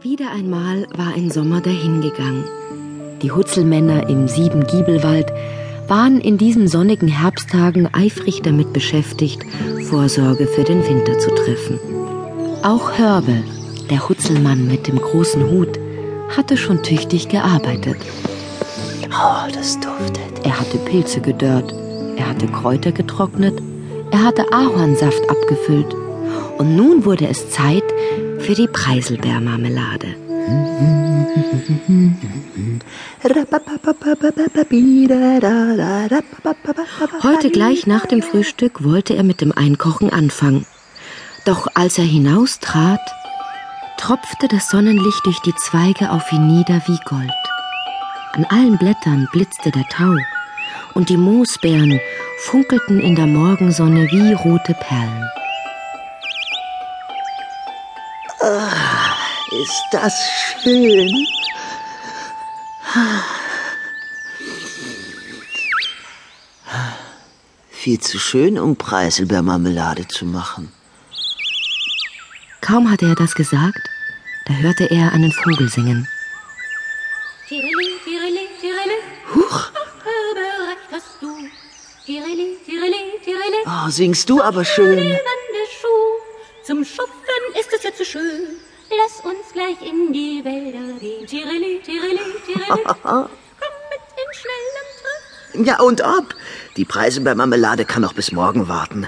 Wieder einmal war ein Sommer dahingegangen. Die Hutzelmänner im Siebengiebelwald waren in diesen sonnigen Herbsttagen eifrig damit beschäftigt, Vorsorge für den Winter zu treffen. Auch Hörbe, der Hutzelmann mit dem großen Hut, hatte schon tüchtig gearbeitet. Oh, das duftet. Er hatte Pilze gedörrt, er hatte Kräuter getrocknet, er hatte Ahornsaft abgefüllt. Und nun wurde es Zeit für die Preiselbeermarmelade. Heute gleich nach dem Frühstück wollte er mit dem Einkochen anfangen. Doch als er hinaustrat, tropfte das Sonnenlicht durch die Zweige auf ihn nieder wie Gold. An allen Blättern blitzte der Tau und die Moosbeeren funkelten in der Morgensonne wie rote Perlen. Ist das schön? Viel zu schön, um Preiselbeermarmelade zu machen. Kaum hatte er das gesagt, da hörte er einen Vogel singen. Tirili, tirili, tirili. Huch, oh, singst du aber schön. Zum Schupfen schön. Lass uns gleich in die Wälder gehen. Tirili, tirili, tirili. Komm mit in schnellem Tritt. Ja, und ob. Die Preiselbeermarmelade kann noch bis morgen warten.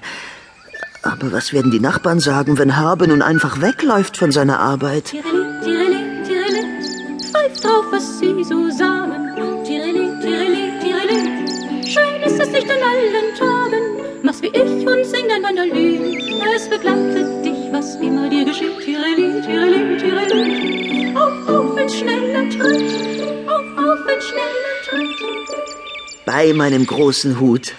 Aber was werden die Nachbarn sagen, wenn Habe nun einfach wegläuft von seiner Arbeit? Tirili, tirili, tirili. Pfeift drauf, was sie so sagen. Tirili, tirili, tirili. Schön ist es nicht an allen Tagen. Mach's wie ich und sing dein Mandolin. Es begleitet was immer dir geschieht. Tirili, tirili, tirili. Auf, auf in schneller Tritt. Auf, auf in schneller Tritt. Bei meinem großen Hut.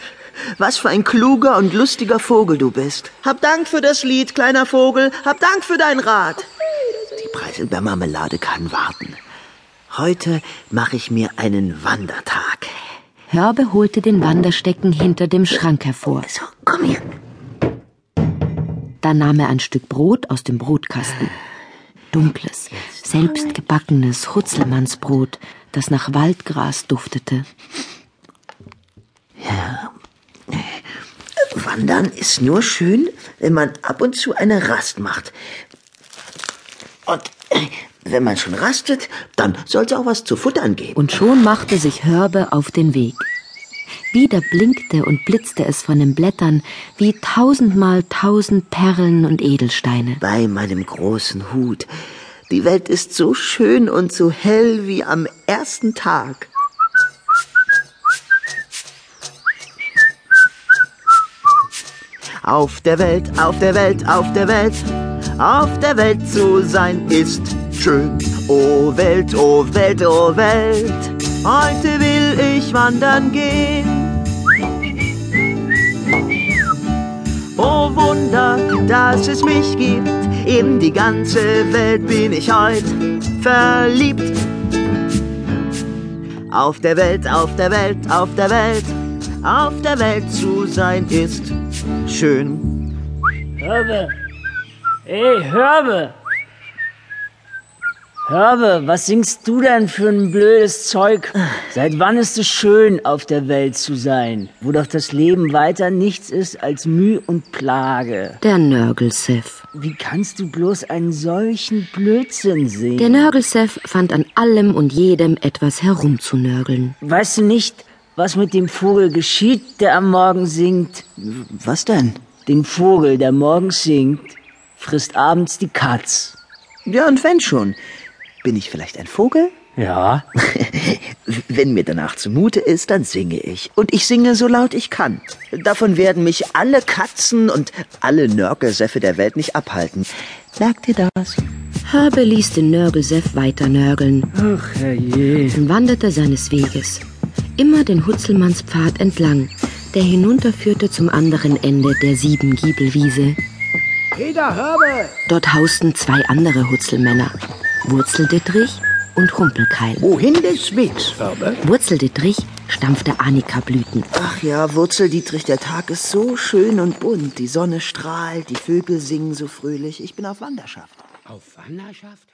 Was für ein kluger und lustiger Vogel du bist. Hab Dank für das Lied, kleiner Vogel. Hab Dank für dein Rat. Die Preiselbeermarmelade kann warten. Heute mache ich mir einen Wandertag. Hörbe holte den Wanderstecken hinter dem Schrank hervor. So. Dann nahm er ein Stück Brot aus dem Brotkasten. Dunkles, selbstgebackenes Hutzelmannsbrot, das nach Waldgras duftete. Wandern ist nur schön, wenn man ab und zu eine Rast macht. Und äh, wenn man schon rastet, dann sollte auch was zu futtern geben. Und schon machte sich Hörbe auf den Weg. Wieder blinkte und blitzte es von den Blättern wie tausendmal tausend Perlen und Edelsteine. Bei meinem großen Hut. Die Welt ist so schön und so hell wie am ersten Tag. Auf der Welt, auf der Welt, auf der Welt, auf der Welt zu sein ist schön. O Welt, o Welt, o Welt, heute will ich wandern gehen. Oh Wunder, dass es mich gibt, in die ganze Welt bin ich heut verliebt. Auf der Welt, auf der Welt, auf der Welt, auf der Welt zu sein ist schön. Hörbe! Ey, Hörbe! Hörbe, was singst du denn für ein blödes Zeug? Seit wann ist es schön, auf der Welt zu sein, wo doch das Leben weiter nichts ist als Mühe und Plage? Der Nörgelseff. Wie kannst du bloß einen solchen Blödsinn singen? Der Nörgelseff fand an allem und jedem etwas herumzunörgeln. Weißt du nicht, was mit dem Vogel geschieht, der am Morgen singt? Was denn? Den Vogel, der morgens singt, frisst abends die Katz. Ja, und wenn schon. Bin ich vielleicht ein Vogel? Ja? Wenn mir danach zumute ist, dann singe ich. Und ich singe so laut ich kann. Davon werden mich alle Katzen und alle Nörgelsäffe der Welt nicht abhalten. Merkt ihr das? Hörbe ließ den Nörgelseff weiter nörgeln Ach, herrje. und wanderte seines Weges. Immer den Hutzelmannspfad entlang, der hinunterführte zum anderen Ende der Siebengiebelwiese. Peter Hörbe! Dort hausten zwei andere Hutzelmänner, Wurzeldittrich und Rumpelkeil. Wohin des Wegs, Hörbe? Wurzeldittrich stampfte Anikablüten. Ach ja, Wurzeldietrich, der Tag ist so schön und bunt. Die Sonne strahlt, die Vögel singen so fröhlich. Ich bin auf Wanderschaft. Auf Wanderschaft?